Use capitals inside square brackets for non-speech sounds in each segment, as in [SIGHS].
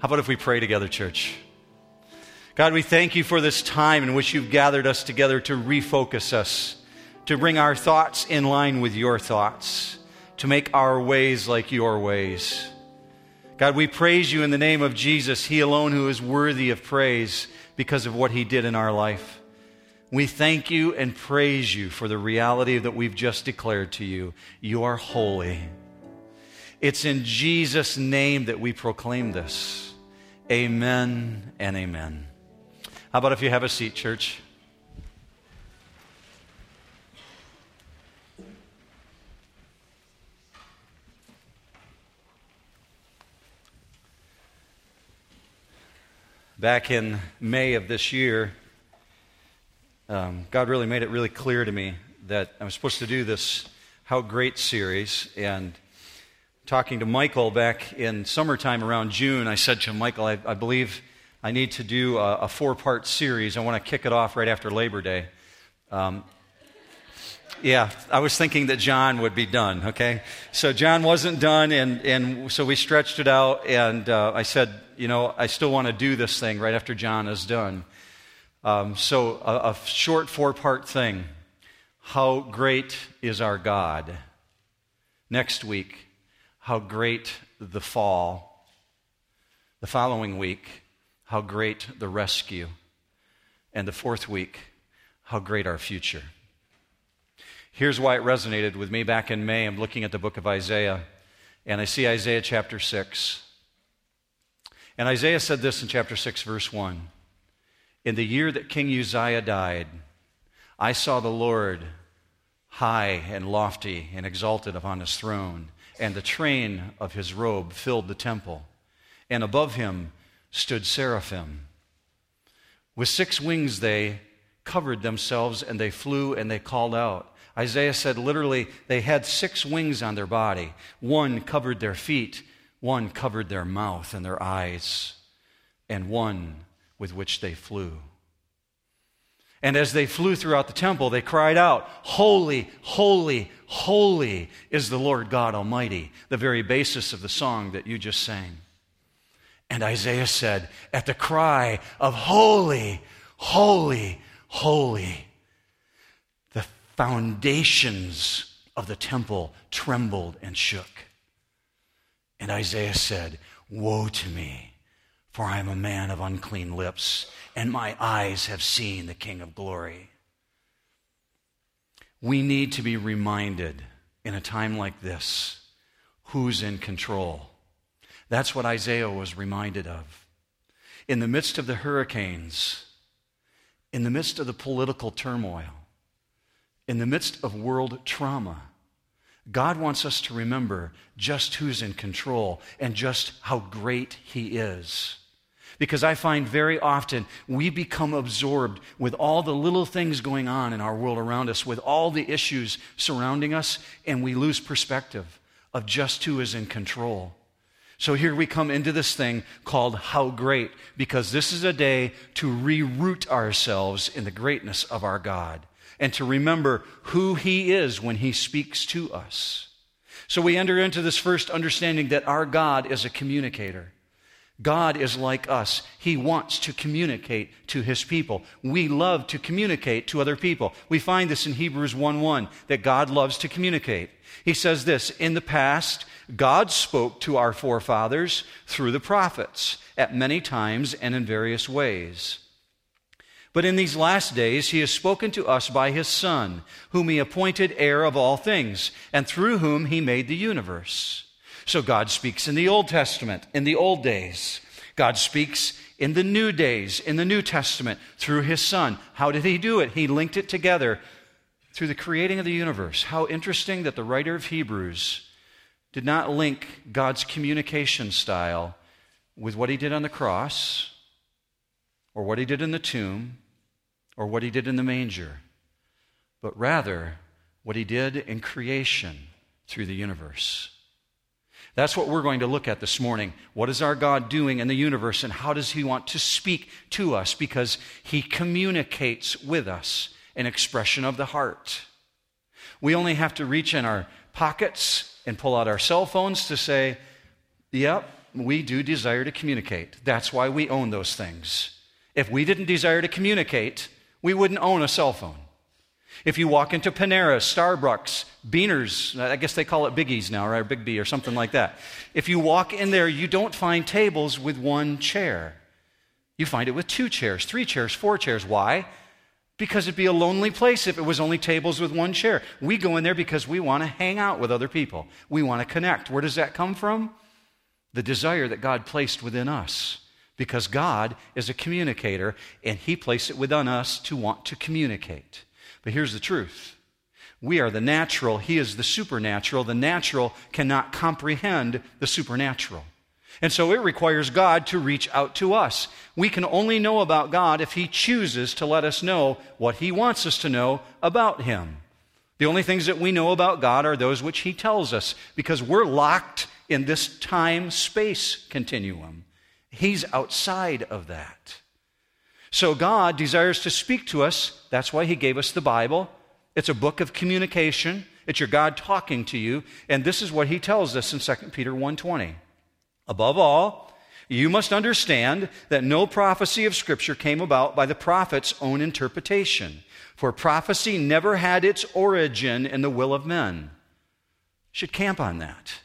How about if we pray together, church? God, we thank you for this time in which you've gathered us together to refocus us, to bring our thoughts in line with your thoughts, to make our ways like your ways. God, we praise you in the name of Jesus, He alone who is worthy of praise because of what He did in our life. We thank you and praise you for the reality that we've just declared to you. You are holy. It's in Jesus' name that we proclaim this. Amen and amen. How about if you have a seat, church? Back in May of this year, um, God really made it really clear to me that I was supposed to do this How Great series. And talking to Michael back in summertime around June, I said to Michael, I, I believe I need to do a, a four part series. I want to kick it off right after Labor Day. Um, yeah, I was thinking that John would be done, okay? So John wasn't done, and, and so we stretched it out, and uh, I said, you know, I still want to do this thing right after John is done. Um, so, a, a short four part thing How great is our God? Next week, How great the fall. The following week, How great the rescue. And the fourth week, How great our future. Here's why it resonated with me back in May. I'm looking at the book of Isaiah, and I see Isaiah chapter 6. And Isaiah said this in chapter 6, verse 1. In the year that King Uzziah died, I saw the Lord high and lofty and exalted upon his throne, and the train of his robe filled the temple. And above him stood seraphim. With six wings they covered themselves, and they flew and they called out. Isaiah said literally, they had six wings on their body. One covered their feet, one covered their mouth and their eyes, and one with which they flew. And as they flew throughout the temple, they cried out, Holy, holy, holy is the Lord God Almighty, the very basis of the song that you just sang. And Isaiah said, At the cry of Holy, holy, holy, the foundations of the temple trembled and shook. And Isaiah said, Woe to me! For I am a man of unclean lips, and my eyes have seen the King of glory. We need to be reminded in a time like this who's in control. That's what Isaiah was reminded of. In the midst of the hurricanes, in the midst of the political turmoil, in the midst of world trauma, God wants us to remember just who's in control and just how great He is. Because I find very often we become absorbed with all the little things going on in our world around us, with all the issues surrounding us, and we lose perspective of just who is in control. So here we come into this thing called How Great, because this is a day to reroot ourselves in the greatness of our God and to remember who He is when He speaks to us. So we enter into this first understanding that our God is a communicator. God is like us. He wants to communicate to his people. We love to communicate to other people. We find this in Hebrews 1 1 that God loves to communicate. He says this In the past, God spoke to our forefathers through the prophets at many times and in various ways. But in these last days, he has spoken to us by his Son, whom he appointed heir of all things, and through whom he made the universe. So God speaks in the Old Testament, in the old days. God speaks in the new days, in the New Testament, through his Son. How did he do it? He linked it together through the creating of the universe. How interesting that the writer of Hebrews did not link God's communication style with what he did on the cross, or what he did in the tomb, or what he did in the manger, but rather what he did in creation through the universe. That's what we're going to look at this morning. What is our God doing in the universe, and how does He want to speak to us? Because He communicates with us an expression of the heart. We only have to reach in our pockets and pull out our cell phones to say, Yep, we do desire to communicate. That's why we own those things. If we didn't desire to communicate, we wouldn't own a cell phone. If you walk into Panera, Starbucks, Beaners, I guess they call it Biggby now, right? Big B or something like that. If you walk in there, you don't find tables with one chair. You find it with two chairs, three chairs, four chairs. Why? Because it'd be a lonely place if it was only tables with one chair. We go in there because we want to hang out with other people. We want to connect. Where does that come from? The desire that God placed within us. Because God is a communicator and He placed it within us to want to communicate. But here's the truth we are the natural, He is the supernatural. The natural cannot comprehend the supernatural. And so it requires God to reach out to us. We can only know about God if He chooses to let us know what He wants us to know about Him. The only things that we know about God are those which He tells us because we're locked in this time space continuum. He's outside of that. So God desires to speak to us. That's why He gave us the Bible. It's a book of communication. It's your God talking to you. And this is what He tells us in 2 Peter 1.20. Above all, you must understand that no prophecy of Scripture came about by the prophet's own interpretation. For prophecy never had its origin in the will of men. Should camp on that.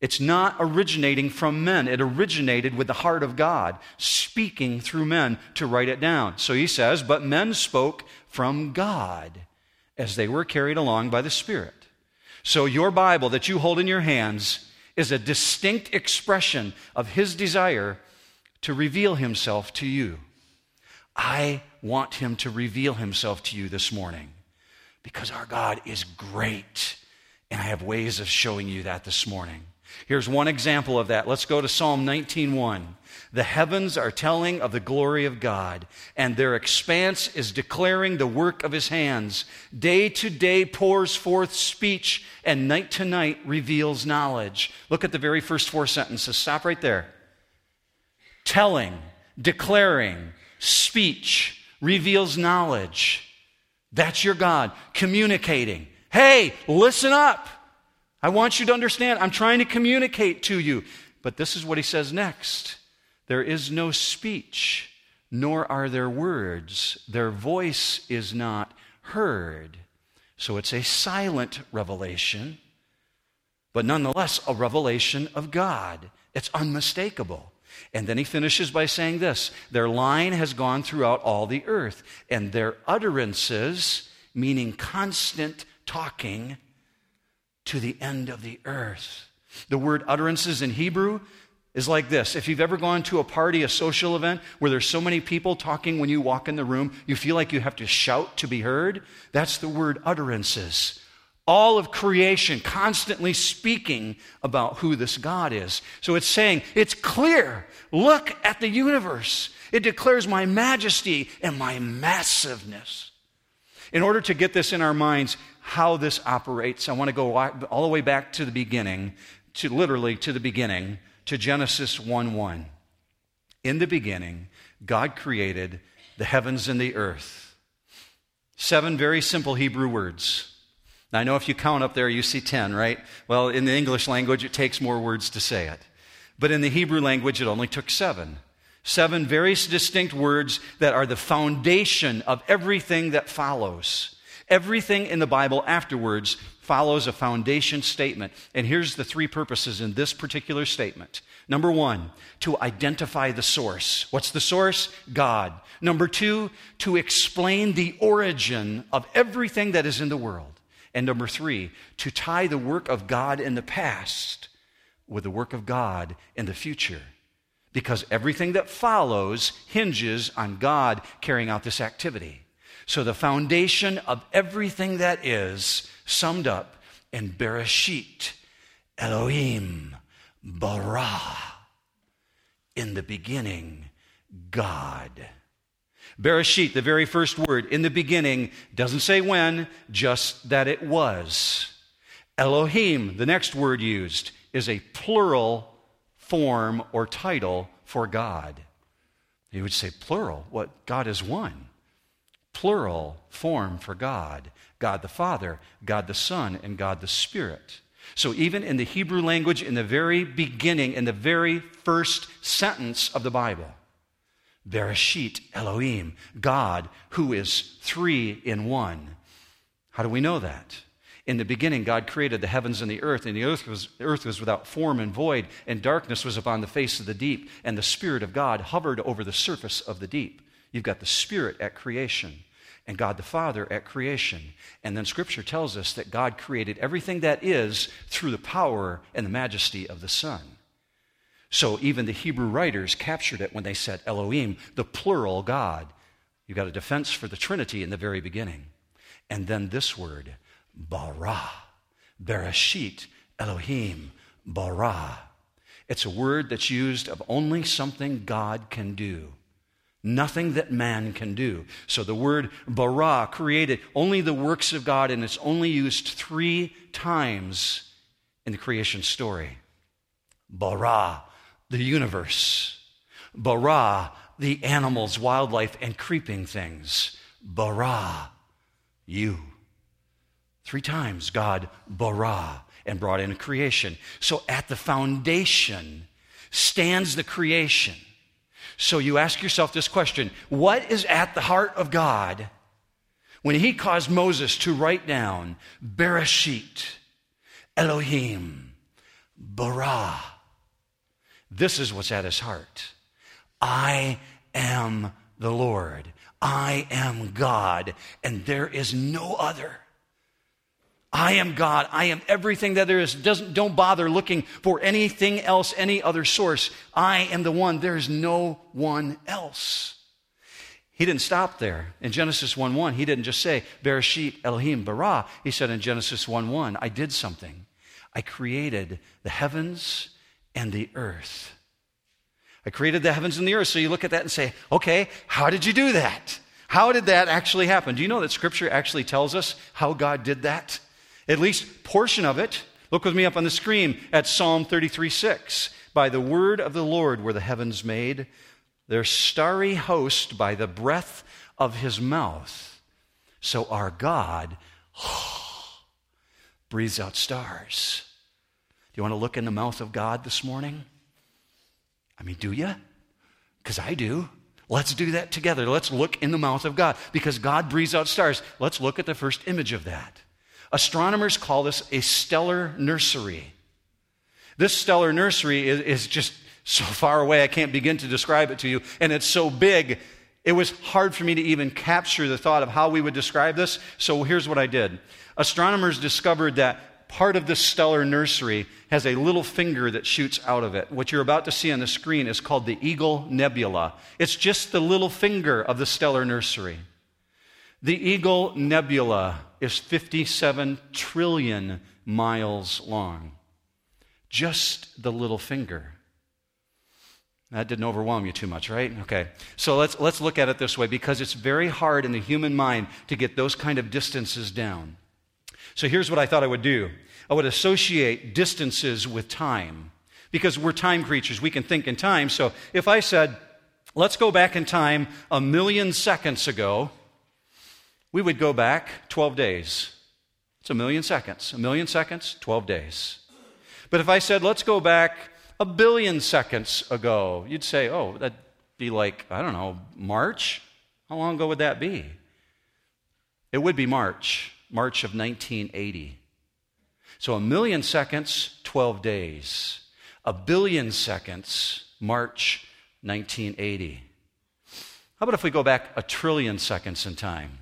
It's not originating from men. It originated with the heart of God, speaking through men to write it down. So he says, But men spoke from God as they were carried along by the Spirit. So your Bible that you hold in your hands is a distinct expression of his desire to reveal himself to you. I want him to reveal himself to you this morning because our God is great. And I have ways of showing you that this morning. Here's one example of that. Let's go to Psalm 19:1. The heavens are telling of the glory of God, and their expanse is declaring the work of his hands. Day to day pours forth speech, and night to night reveals knowledge. Look at the very first four sentences. Stop right there. Telling, declaring, speech reveals knowledge. That's your God communicating. Hey, listen up. I want you to understand, I'm trying to communicate to you. But this is what he says next there is no speech, nor are there words. Their voice is not heard. So it's a silent revelation, but nonetheless a revelation of God. It's unmistakable. And then he finishes by saying this Their line has gone throughout all the earth, and their utterances, meaning constant talking, to the end of the earth. The word utterances in Hebrew is like this. If you've ever gone to a party, a social event, where there's so many people talking when you walk in the room, you feel like you have to shout to be heard, that's the word utterances. All of creation constantly speaking about who this God is. So it's saying, it's clear. Look at the universe. It declares my majesty and my massiveness. In order to get this in our minds, how this operates, I want to go all the way back to the beginning, to literally to the beginning, to Genesis 1 1. In the beginning, God created the heavens and the earth. Seven very simple Hebrew words. Now, I know if you count up there, you see 10, right? Well, in the English language, it takes more words to say it. But in the Hebrew language, it only took seven. Seven very distinct words that are the foundation of everything that follows. Everything in the Bible afterwards follows a foundation statement. And here's the three purposes in this particular statement. Number one, to identify the source. What's the source? God. Number two, to explain the origin of everything that is in the world. And number three, to tie the work of God in the past with the work of God in the future. Because everything that follows hinges on God carrying out this activity. So the foundation of everything that is summed up in Bereshit, Elohim, bara. In the beginning, God. Bereshit, the very first word, in the beginning, doesn't say when, just that it was. Elohim, the next word used, is a plural form or title for God. You would say plural. What? God is one plural form for God God the Father, God the Son, and God the Spirit. So, even in the Hebrew language, in the very beginning, in the very first sentence of the Bible, Bereshit, Elohim, God, who is three in one. How do we know that? In the beginning, God created the heavens and the earth, and the earth was, earth was without form and void, and darkness was upon the face of the deep, and the Spirit of God hovered over the surface of the deep. You've got the Spirit at creation, and God the Father at creation. And then Scripture tells us that God created everything that is through the power and the majesty of the Son. So even the Hebrew writers captured it when they said Elohim, the plural God. You've got a defense for the Trinity in the very beginning. And then this word, bara, bereshit, Elohim, bara. It's a word that's used of only something God can do. Nothing that man can do. So the word bara, created only the works of God, and it's only used three times in the creation story. Bara, the universe. Bara, the animals, wildlife, and creeping things. Bara, you. Three times God bara and brought in creation. So at the foundation stands the creation. So you ask yourself this question What is at the heart of God when he caused Moses to write down Bereshit, Elohim, bara? This is what's at his heart. I am the Lord. I am God, and there is no other. I am God. I am everything that there is. Doesn't, don't bother looking for anything else, any other source. I am the one. There is no one else. He didn't stop there. In Genesis 1 1, he didn't just say, Bereshit Elohim bara. He said in Genesis 1 1, I did something. I created the heavens and the earth. I created the heavens and the earth. So you look at that and say, okay, how did you do that? How did that actually happen? Do you know that Scripture actually tells us how God did that? At least portion of it. Look with me up on the screen at Psalm 33 6. By the word of the Lord were the heavens made, their starry host by the breath of his mouth. So our God [SIGHS] breathes out stars. Do you want to look in the mouth of God this morning? I mean, do you? Because I do. Let's do that together. Let's look in the mouth of God because God breathes out stars. Let's look at the first image of that. Astronomers call this a stellar nursery. This stellar nursery is, is, just so far away, I can't begin to describe it to you. And it's so big, it was hard for me to even capture the thought of how we would describe this. So here's what I did astronomers discovered that part of this stellar nursery has a little finger that shoots out of it. What you're about to see on the screen is called the Eagle Nebula. It's just the little finger of the stellar nursery. The Eagle Nebula is 57 trillion miles long. Just the little finger. That didn't overwhelm you too much, right? Okay. So let's, let's look at it this way because it's very hard in the human mind to get those kind of distances down. So here's what I thought I would do I would associate distances with time because we're time creatures. We can think in time. So if I said, let's go back in time a million seconds ago, we would go back 12 days. It's a million seconds. A million seconds, 12 days. But if I said, let's go back a billion seconds ago, you'd say, oh, that'd be like, I don't know, March? How long ago would that be? It would be March, March of 1980. So a million seconds, 12 days. A billion seconds, March 1980. How about if we go back a trillion seconds in time?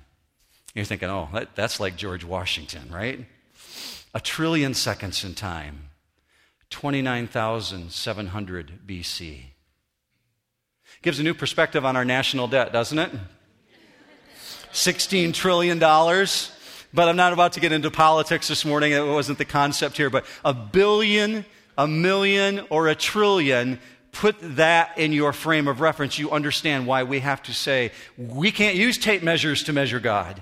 You're thinking, oh, that, that's like George Washington, right? A trillion seconds in time, 29,700 BC. Gives a new perspective on our national debt, doesn't it? $16 trillion. But I'm not about to get into politics this morning. It wasn't the concept here. But a billion, a million, or a trillion put that in your frame of reference, you understand why we have to say we can't use tape measures to measure God.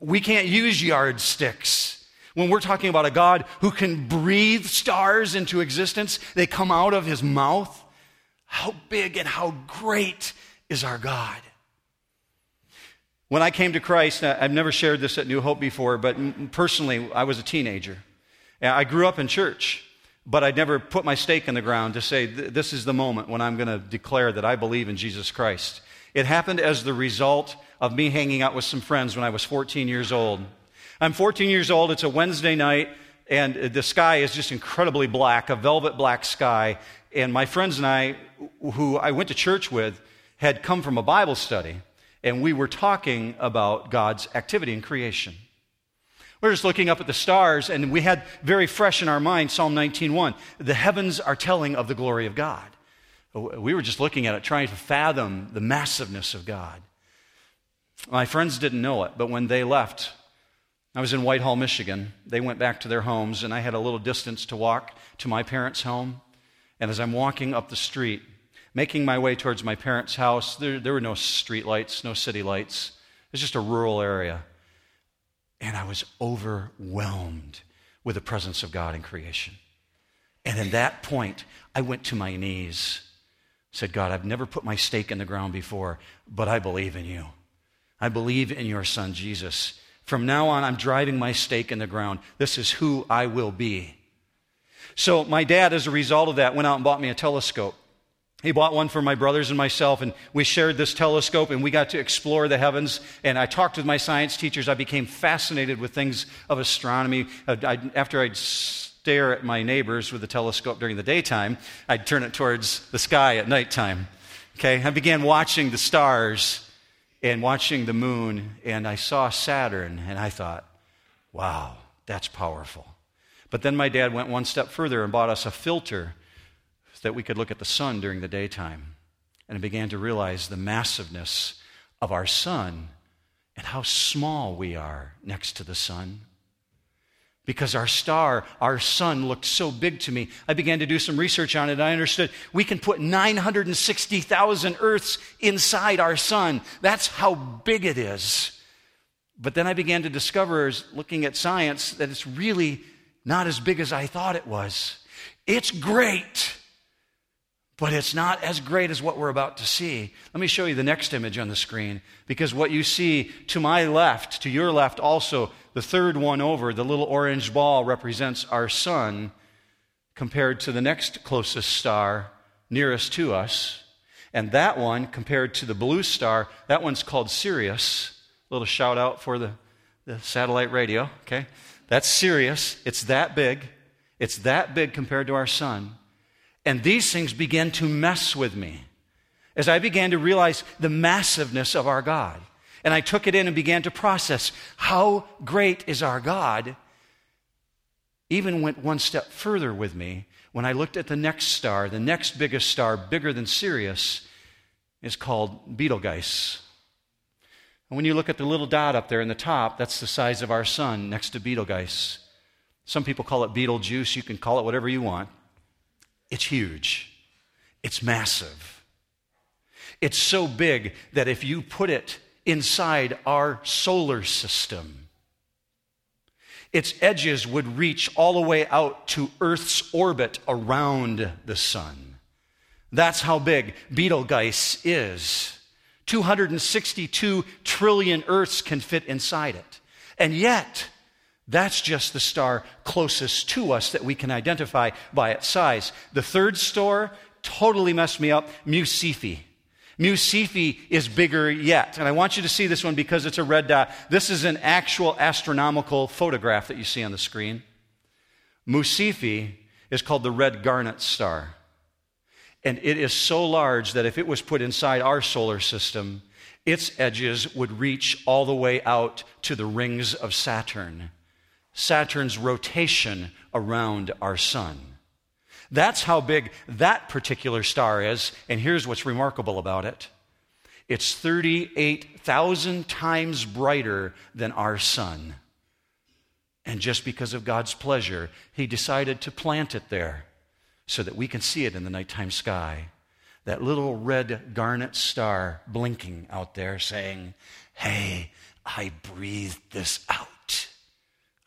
We can't use yardsticks. When we're talking about a God who can breathe stars into existence, they come out of his mouth. How big and how great is our God? When I came to Christ, I've never shared this at New Hope before, but personally, I was a teenager. I grew up in church, but I'd never put my stake in the ground to say, this is the moment when I'm going to declare that I believe in Jesus Christ. It happened as the result of me hanging out with some friends when I was 14 years old. I'm 14 years old, it's a Wednesday night, and the sky is just incredibly black, a velvet black sky. And my friends and I, who I went to church with, had come from a Bible study, and we were talking about God's activity in creation. We are just looking up at the stars, and we had very fresh in our mind Psalm 19:1. The heavens are telling of the glory of God. We were just looking at it, trying to fathom the massiveness of God. My friends didn't know it, but when they left, I was in Whitehall, Michigan. They went back to their homes, and I had a little distance to walk to my parents' home. And as I'm walking up the street, making my way towards my parents' house, there, there were no street lights, no city lights. It was just a rural area. And I was overwhelmed with the presence of God in creation. And in that point, I went to my knees, said, God, I've never put my stake in the ground before, but I believe in you. I believe in your son, Jesus. From now on, I'm driving my stake in the ground. This is who I will be. So, my dad, as a result of that, went out and bought me a telescope. He bought one for my brothers and myself, and we shared this telescope, and we got to explore the heavens. And I talked with my science teachers. I became fascinated with things of astronomy. Uh, after I'd stare at my neighbors with the telescope during the daytime, I'd turn it towards the sky at nighttime. Okay, I began watching the stars and watching the moon, and I saw Saturn, and I thought, wow, that's powerful. But then my dad went one step further and bought us a filter that we could look at the sun during the daytime. And I began to realize the massiveness of our sun and how small we are next to the sun. Because our star, our sun, looked so big to me. I began to do some research on it. I understood we can put 960,000 Earths inside our sun. That's how big it is. But then I began to discover, as looking at science, that it's really not as big as I thought it was. It's great but it's not as great as what we're about to see. Let me show you the next image on the screen because what you see to my left, to your left also, the third one over, the little orange ball represents our sun compared to the next closest star nearest to us. And that one, compared to the blue star, that one's called Sirius. A little shout out for the, the satellite radio, okay? That's Sirius. It's that big. It's that big compared to our sun. And these things began to mess with me as I began to realize the massiveness of our God. And I took it in and began to process how great is our God. Even went one step further with me when I looked at the next star, the next biggest star, bigger than Sirius, is called Betelgeuse. And when you look at the little dot up there in the top, that's the size of our sun next to Betelgeuse. Some people call it Betelgeuse. You can call it whatever you want. It's huge, it's massive. It's so big that if you put it inside our solar system, its edges would reach all the way out to Earth's orbit around the sun. That's how big Betelgeuse is. 262 trillion Earths can fit inside it. And yet, that's just the star closest to us that we can identify by its size. The third star totally messed me up Mu Cephei. Mu Cephei is bigger yet. And I want you to see this one because it's a red dot. This is an actual astronomical photograph that you see on the screen. Mu Cephei is called the red garnet star. And it is so large that if it was put inside our solar system, its edges would reach all the way out to the rings of Saturn. Saturn's rotation around our sun. That's how big that particular star is, and here's what's remarkable about it it's 38,000 times brighter than our sun. And just because of God's pleasure, He decided to plant it there so that we can see it in the nighttime sky. That little red garnet star blinking out there saying, Hey, I breathed this out.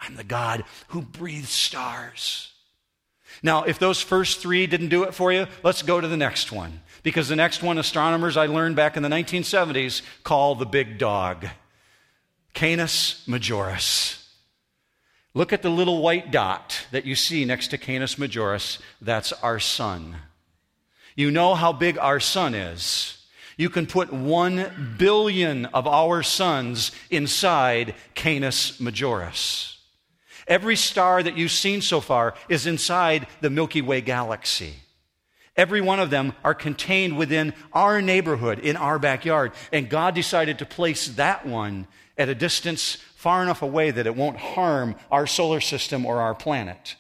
I'm the God who breathes stars. Now, if those first three didn't do it for you, let's go to the next one. Because the next one, astronomers I learned back in the 1970s call the big dog Canis Majoris. Look at the little white dot that you see next to Canis Majoris. That's our sun. You know how big our sun is. You can put one billion of our suns inside Canis Majoris. Every star that you've seen so far is inside the Milky Way galaxy. Every one of them are contained within our neighborhood, in our backyard. And God decided to place that one at a distance far enough away that it won't harm our solar system or our planet.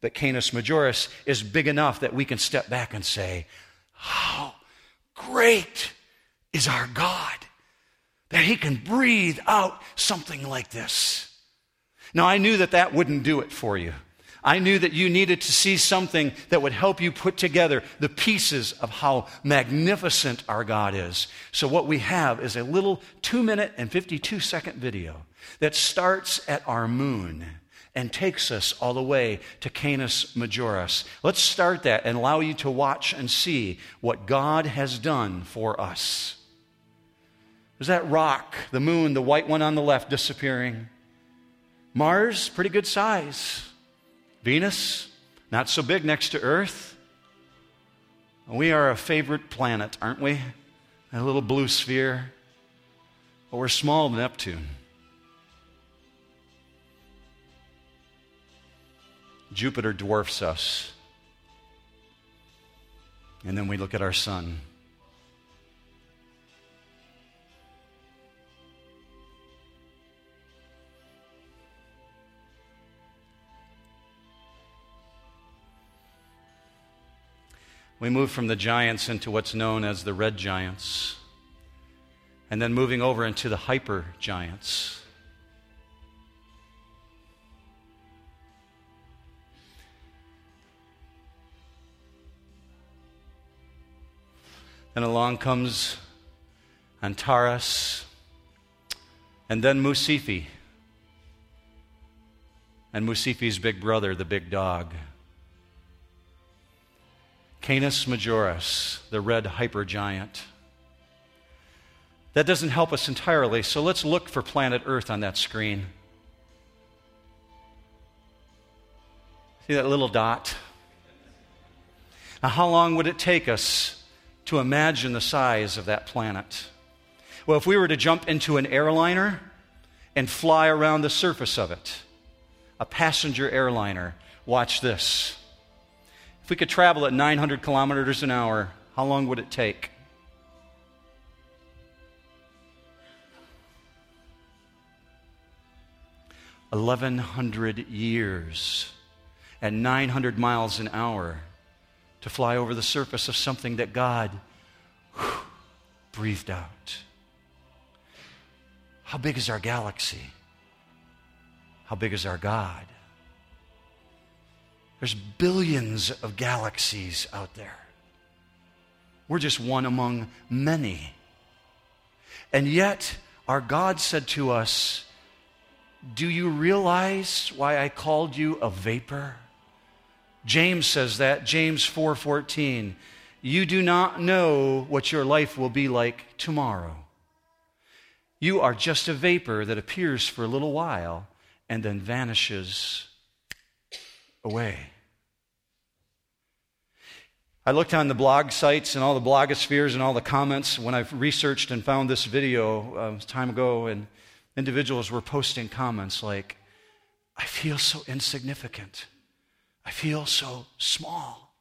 But Canis Majoris is big enough that we can step back and say, How great is our God that He can breathe out something like this. Now, I knew that that wouldn't do it for you. I knew that you needed to see something that would help you put together the pieces of how magnificent our God is. So, what we have is a little two minute and 52 second video that starts at our moon and takes us all the way to Canis Majoris. Let's start that and allow you to watch and see what God has done for us. There's that rock, the moon, the white one on the left disappearing. Mars, pretty good size. Venus, not so big next to Earth. We are a favorite planet, aren't we? A little blue sphere. But we're small to Neptune. Jupiter dwarfs us. And then we look at our sun. We move from the giants into what's known as the red giants, and then moving over into the hyper giants. Then along comes Antares, and then Mu Cephei, and Mu Cephei's big brother, the big dog. Canis Majoris, the red hypergiant. That doesn't help us entirely, so let's look for planet Earth on that screen. See that little dot? Now, how long would it take us to imagine the size of that planet? Well, if we were to jump into an airliner and fly around the surface of it, a passenger airliner, watch this. If we could travel at 900 kilometers an hour, how long would it take? Eleven hundred years at 900 miles an hour to fly over the surface of something that God whew, breathed out. How big is our galaxy? How big is our God? There's billions of galaxies out there. We're just one among many. And yet, our God said to us, Do you realize why I called you a vapor? James says that, James 4:14. You do not know what your life will be like tomorrow. You are just a vapor that appears for a little while and then vanishes away. I looked on the blog sites and all the blogospheres and all the comments when I've researched and found this video uh, time ago, and individuals were posting comments like, I feel so insignificant. I feel so small.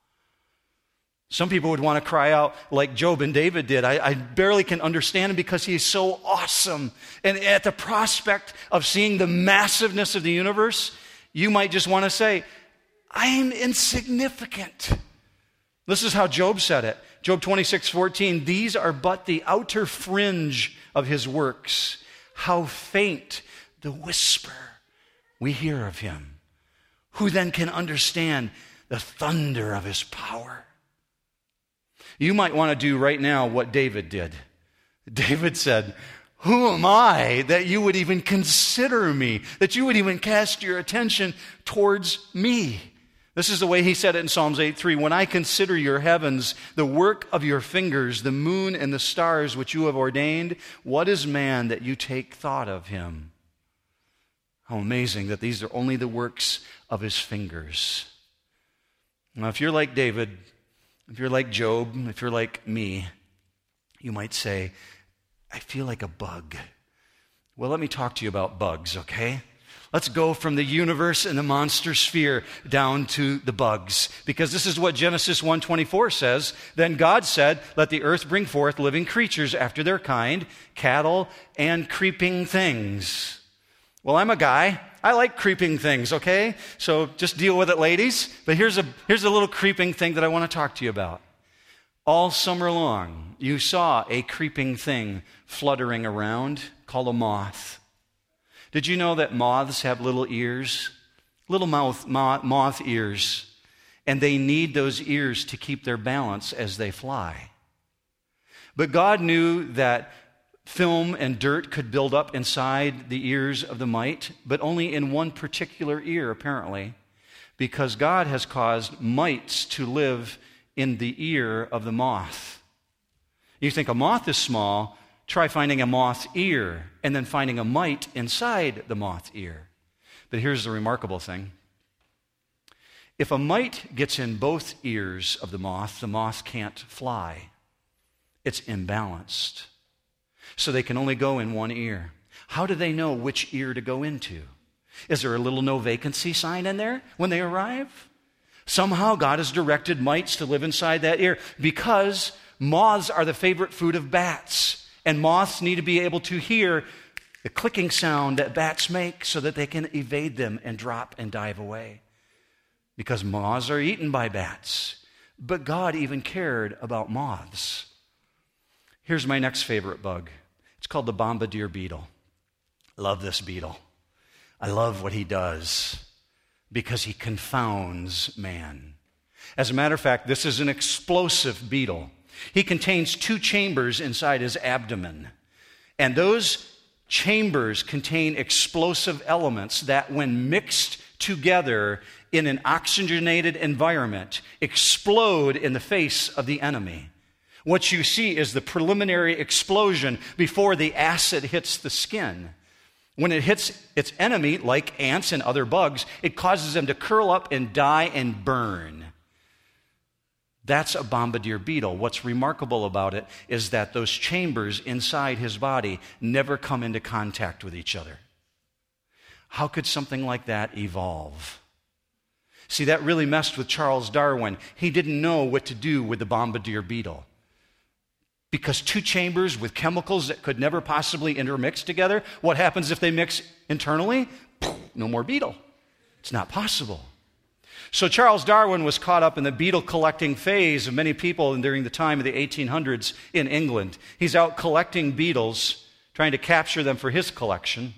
Some people would want to cry out like Job and David did. I, I, barely can understand him because he is so awesome. And at the prospect of seeing the massiveness of the universe, you might just want to say, I'm insignificant. This is how Job said it. Job 26, 14. These are but the outer fringe of his works. How faint the whisper we hear of him. Who then can understand the thunder of his power? You might want to do right now what David did. David said, who am I that you would even consider me, that you would even cast your attention towards me? This is the way he said it in Psalms 8:3. When I consider your heavens, the work of your fingers, the moon and the stars which you have ordained, what is man that you take thought of him? How amazing that these are only the works of his fingers. Now, if you're like David, if you're like Job, if you're like me, you might say, I feel like a bug. Well, let me talk to you about bugs, okay? Let's go from the universe and the monster sphere down to the bugs because this is what Genesis 1:24 says. Then God said, "Let the earth bring forth living creatures after their kind, cattle and creeping things." Well, I'm a guy. I like creeping things, okay? So just deal with it, ladies. But here's a here's a little creeping thing that I want to talk to you about. All summer long, you saw a creeping thing fluttering around called a moth. Did you know that moths have little ears? Little moth, moth ears. And they need those ears to keep their balance as they fly. But God knew that film and dirt could build up inside the ears of the mite, but only in one particular ear, apparently, because God has caused mites to live in the ear of the moth. You think a moth is small, try finding a moth's ear and then finding a mite inside the moth's ear. But here's the remarkable thing if a mite gets in both ears of the moth, the moth can't fly. It's imbalanced. So they can only go in one ear. How do they know which ear to go into? Is there a little no vacancy sign in there when they arrive? Somehow God has directed mites to live inside that ear because moths are the favorite food of bats. And moths need to be able to hear the clicking sound that bats make so that they can evade them and drop and dive away. Because moths are eaten by bats. But God even cared about moths. Here's my next favorite bug it's called the bombardier beetle. Love this beetle. I love what he does because he confounds man. As a matter of fact, this is an explosive beetle. He contains two chambers inside his abdomen. And those chambers contain explosive elements that, when mixed together in an oxygenated environment, explode in the face of the enemy. What you see is the preliminary explosion before the acid hits the skin. When it hits its enemy, like ants and other bugs, it causes them to curl up and die and burn. That's a bombardier beetle. What's remarkable about it is that those chambers inside his body never come into contact with each other. How could something like that evolve? See, that really messed with Charles Darwin. He didn't know what to do with the bombardier beetle. Because two chambers with chemicals that could never possibly intermix together, what happens if they mix internally? No more beetle. It's not possible. So Charles Darwin was caught up in the beetle collecting phase of many people during the time of the 1800s in England. He's out collecting beetles, trying to capture them for his collection.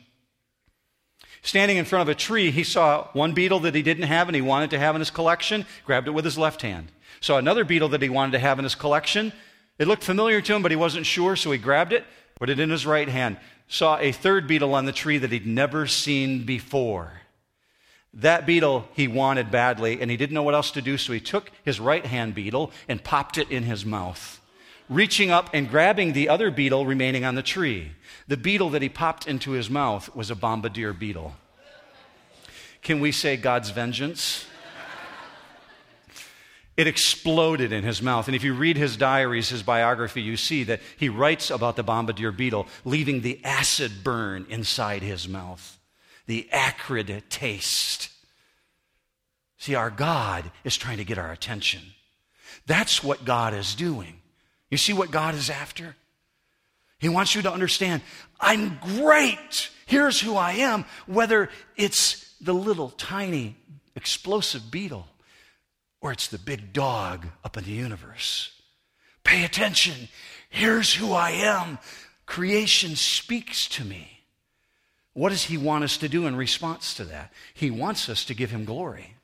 Standing in front of a tree, he saw one beetle that he didn't have and he wanted to have in his collection, grabbed it with his left hand. Saw another beetle that he wanted to have in his collection. It looked familiar to him, but he wasn't sure, so he grabbed it, put it in his right hand. Saw a third beetle on the tree that he'd never seen before. That beetle he wanted badly, and he didn't know what else to do, so he took his right hand beetle and popped it in his mouth, reaching up and grabbing the other beetle remaining on the tree. The beetle that he popped into his mouth was a bombardier beetle. Can we say God's vengeance? It exploded in his mouth. And if you read his diaries, his biography, you see that he writes about the bombardier beetle leaving the acid burn inside his mouth the acrid taste. See, our God is trying to get our attention. That's what God is doing. You see what God is after? He wants you to understand I'm great. Here's who I am, whether it's the little tiny explosive beetle or it's the big dog up in the universe. Pay attention. Here's who I am. Creation speaks to me. What does He want us to do in response to that? He wants us to give Him glory.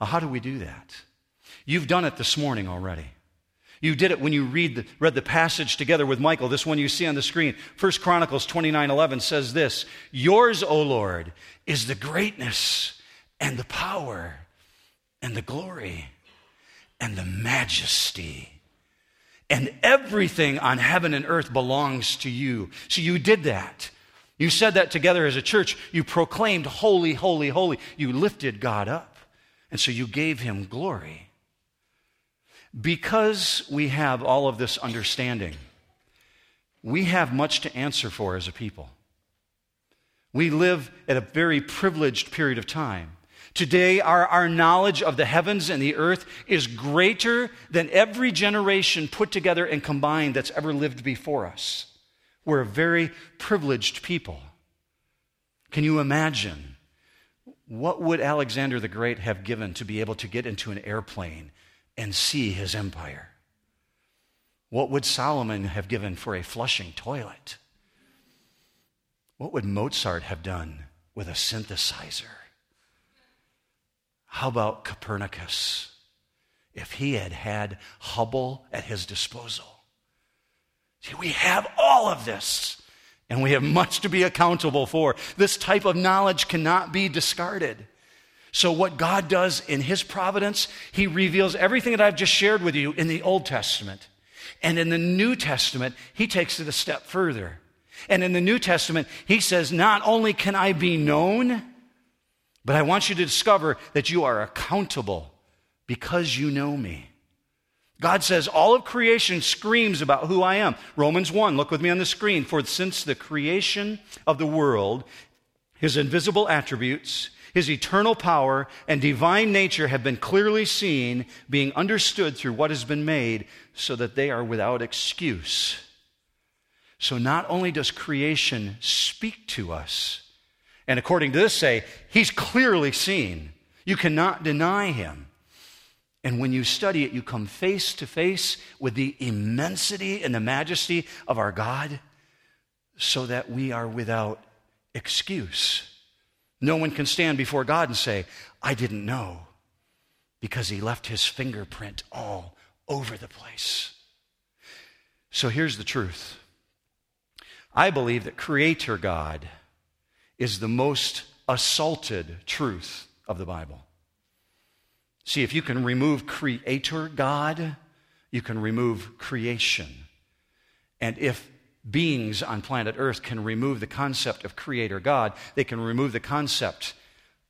Well, how do we do that? You've done it this morning already. You did it when you read the, read the passage together with Michael, this one you see on the screen. First Chronicles 29 11 says this Yours, O Lord, is the greatness and the power and the glory and the majesty. And everything on heaven and earth belongs to you. So you did that. You said that together as a church. You proclaimed, Holy, holy, holy. You lifted God up. And so you gave him glory. Because we have all of this understanding, we have much to answer for as a people. We live at a very privileged period of time. Today, our, our knowledge of the heavens and the earth is greater than every generation put together and combined that's ever lived before us. We're a very privileged people. Can you imagine? What would Alexander the Great have given to be able to get into an airplane and see his empire? What would Solomon have given for a flushing toilet? What would Mozart have done with a synthesizer? How about Copernicus? If he had had Hubble at his disposal. See, we have all of this, and we have much to be accountable for. This type of knowledge cannot be discarded. So, what God does in His providence, He reveals everything that I've just shared with you in the Old Testament. And in the New Testament, He takes it a step further. And in the New Testament, he says, Not only can I be known, but I want you to discover that you are accountable because you know me. God says, All of creation screams about who I am. Romans 1, look with me on the screen. For since the creation of the world, his invisible attributes, his eternal power, and divine nature have been clearly seen, being understood through what has been made, so that they are without excuse. So not only does creation speak to us, and according to this, say, he's clearly seen. You cannot deny him. And when you study it, you come face to face with the immensity and the majesty of our God so that we are without excuse. No one can stand before God and say, I didn't know, because he left his fingerprint all over the place. So here's the truth I believe that Creator God is the most assaulted truth of the Bible. See, if you can remove Creator God, you can remove creation. And if beings on planet Earth can remove the concept of Creator God, they can remove the concept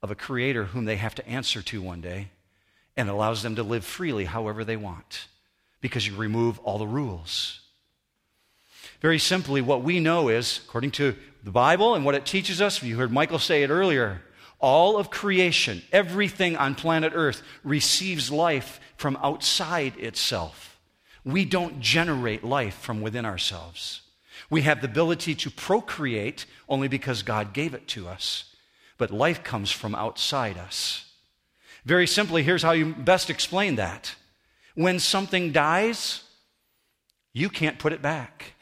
of a Creator whom they have to answer to one day and allows them to live freely however they want because you remove all the rules. Very simply, what we know is, according to the Bible and what it teaches us, you heard Michael say it earlier, all of creation, everything on planet Earth, receives life from outside itself. We don't generate life from within ourselves. We have the ability to procreate only because God gave it to us, but life comes from outside us. Very simply, here's how you best explain that. When something dies, you can't put it back.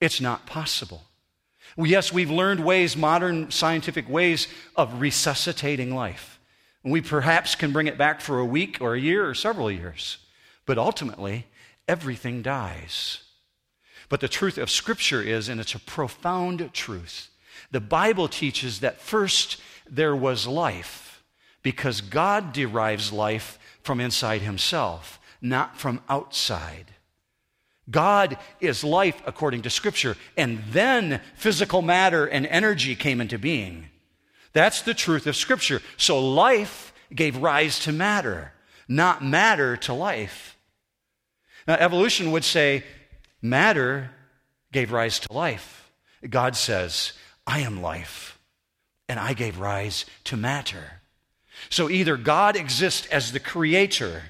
It's not possible. Yes, we've learned ways, modern scientific ways of resuscitating life. And We perhaps can bring it back for a week or a year or several years. But ultimately, everything dies. But the truth of Scripture is, and it's a profound truth, the Bible teaches that first there was life because God derives life from inside Himself, not from outside. God is life according to Scripture. And then physical matter and energy came into being. That's the truth of Scripture. So life gave rise to matter, not matter to life. Now, evolution would say matter gave rise to life. God says, I am life, and I gave rise to matter. So either God exists as the creator,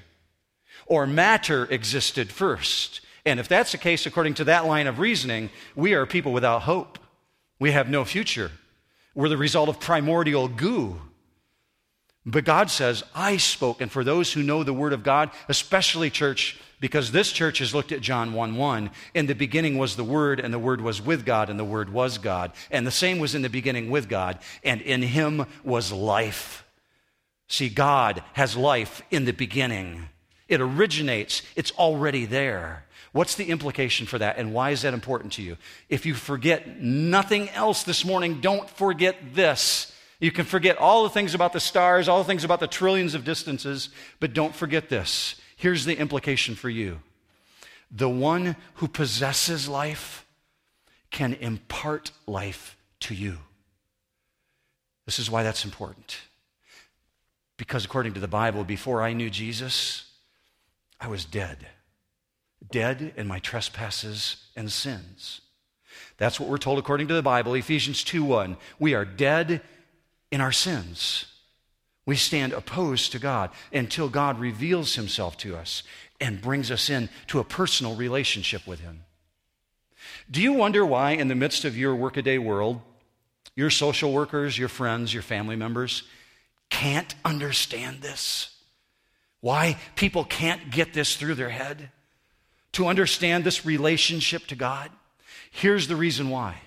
or matter existed first. And if that's the case, according to that line of reasoning, we are people without hope. We have no future. We're the result of primordial goo. But God says, I spoke. And for those who know the Word of God, especially church, because this church has looked at John 1 1. In the beginning was the Word, and the Word was with God, and the Word was God. And the same was in the beginning with God, and in Him was life. See, God has life in the beginning. It originates, it's already there. What's the implication for that, and why is that important to you? If you forget nothing else this morning, don't forget this. You can forget all the things about the stars, all the things about the trillions of distances, but don't forget this. Here's the implication for you the one who possesses life can impart life to you. This is why that's important. Because according to the Bible, before I knew Jesus, I was dead. Dead in my trespasses and sins. That's what we're told according to the Bible, Ephesians 2:1. We are dead in our sins. We stand opposed to God until God reveals himself to us and brings us in to a personal relationship with him. Do you wonder why in the midst of your workaday world, your social workers, your friends, your family members can't understand this? Why people can't get this through their head? To understand this relationship to God? Here's the reason why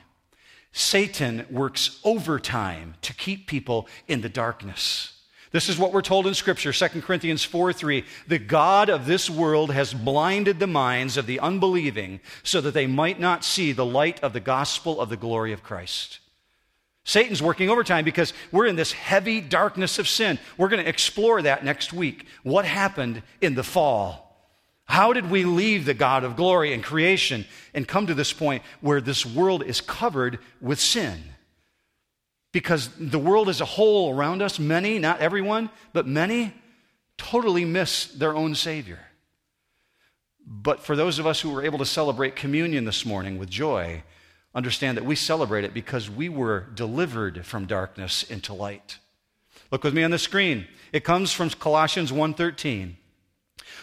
Satan works overtime to keep people in the darkness. This is what we're told in Scripture, 2 Corinthians 4 3. The God of this world has blinded the minds of the unbelieving so that they might not see the light of the gospel of the glory of Christ. Satan's working overtime because we're in this heavy darkness of sin. We're going to explore that next week. What happened in the fall? How did we leave the God of glory and creation and come to this point where this world is covered with sin? Because the world as a whole around us, many, not everyone, but many, totally miss their own Savior. But for those of us who were able to celebrate communion this morning with joy, understand that we celebrate it because we were delivered from darkness into light. Look with me on the screen. It comes from Colossians 1:13.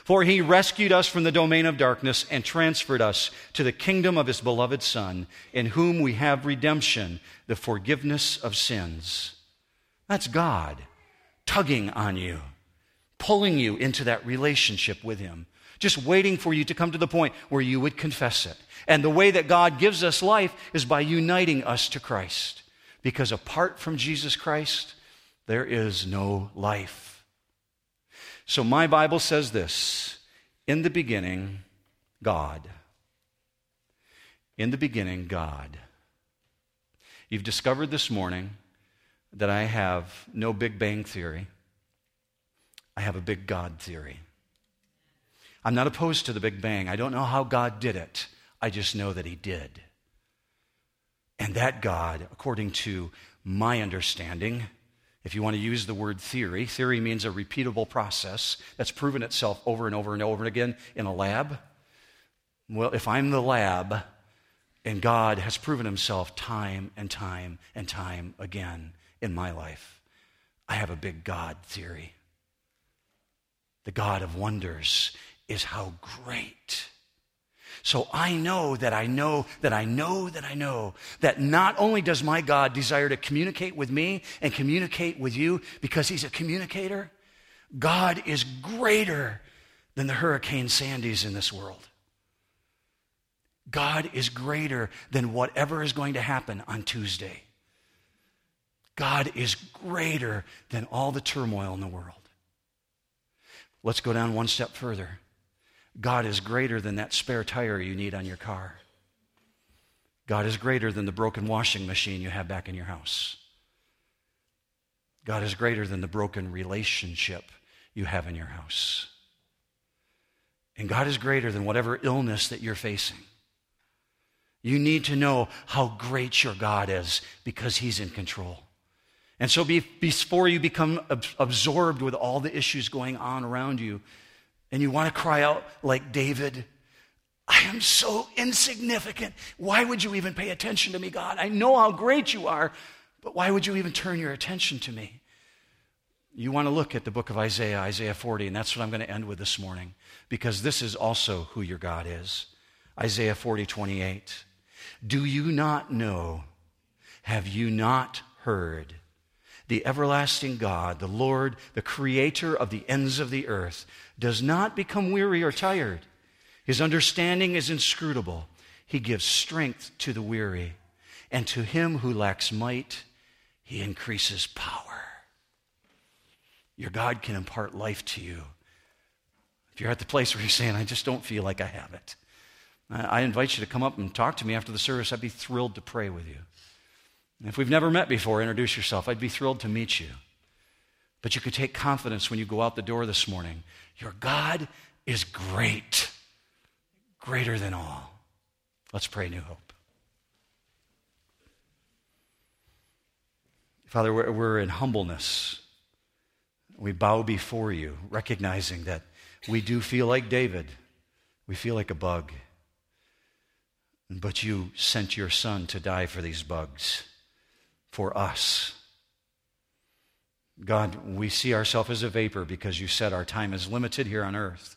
For he rescued us from the domain of darkness and transferred us to the kingdom of his beloved Son, in whom we have redemption, the forgiveness of sins. That's God tugging on you, pulling you into that relationship with him, just waiting for you to come to the point where you would confess it. And the way that God gives us life is by uniting us to Christ. Because apart from Jesus Christ, there is no life. So my Bible says this In the beginning, God. In the beginning, God. You've discovered this morning that I have no Big Bang theory. I have a big God theory. I'm not opposed to the Big Bang. I don't know how God did it. I just know that He did. And that God, according to my understanding, if you want to use the word theory, theory means a repeatable process that's proven itself over and over and over again in a lab. Well, if I'm the lab and God has proven himself time and time and time again in my life, I have a big God theory. The God of wonders is how great so I know that I know that I know that I know that not only does my God desire to communicate with me and communicate with you because he's a communicator, God is greater than the Hurricane Sandys in this world. God is greater than whatever is going to happen on Tuesday. God is greater than all the turmoil in the world. Let's go down one step further. God is greater than that spare tire you need on your car. God is greater than the broken washing machine you have back in your house. God is greater than the broken relationship you have in your house. And God is greater than whatever illness that you're facing. You need to know how great your God is because He's in control. And so, before you become absorbed with all the issues going on around you, and you want to cry out like David, I am so insignificant. Why would you even pay attention to me, God? I know how great you are, but why would you even turn your attention to me? You want to look at the book of Isaiah, Isaiah 40, and that's what I'm going to end with this morning, because this is also who your God is. Isaiah 40, 28. Do you not know? Have you not heard? The everlasting God, the Lord, the creator of the ends of the earth, does not become weary or tired. His understanding is inscrutable. He gives strength to the weary, and to him who lacks might, he increases power. Your God can impart life to you. If you're at the place where you're saying, I just don't feel like I have it, I invite you to come up and talk to me after the service. I'd be thrilled to pray with you. And if we've never met before, introduce yourself. I'd be thrilled to meet you. But you could take confidence when you go out the door this morning. Your God is great, greater than all. Let's pray, New Hope. Father, we're, we're in humbleness. We bow before you, recognizing that we do feel like David. We feel like a bug. But you sent your son to die for these bugs, for us. God, we see ourselves as a vapor because you said our time is limited here on earth.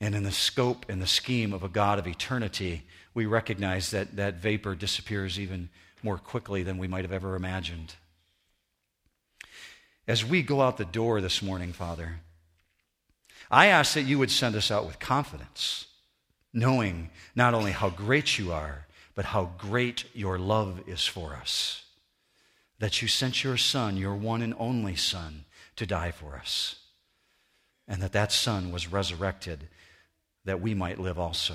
And in the scope and the scheme of a God of eternity, we recognize that that vapor disappears even more quickly than we might have ever imagined. As we go out the door this morning, Father, I ask that you would send us out with confidence, knowing not only how great you are, but how great your love is for us. That you sent your Son, your one and only Son, to die for us. And that that Son was resurrected that we might live also.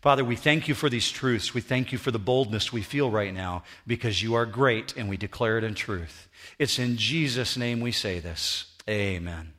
Father, we thank you for these truths. We thank you for the boldness we feel right now because you are great and we declare it in truth. It's in Jesus' name we say this. Amen.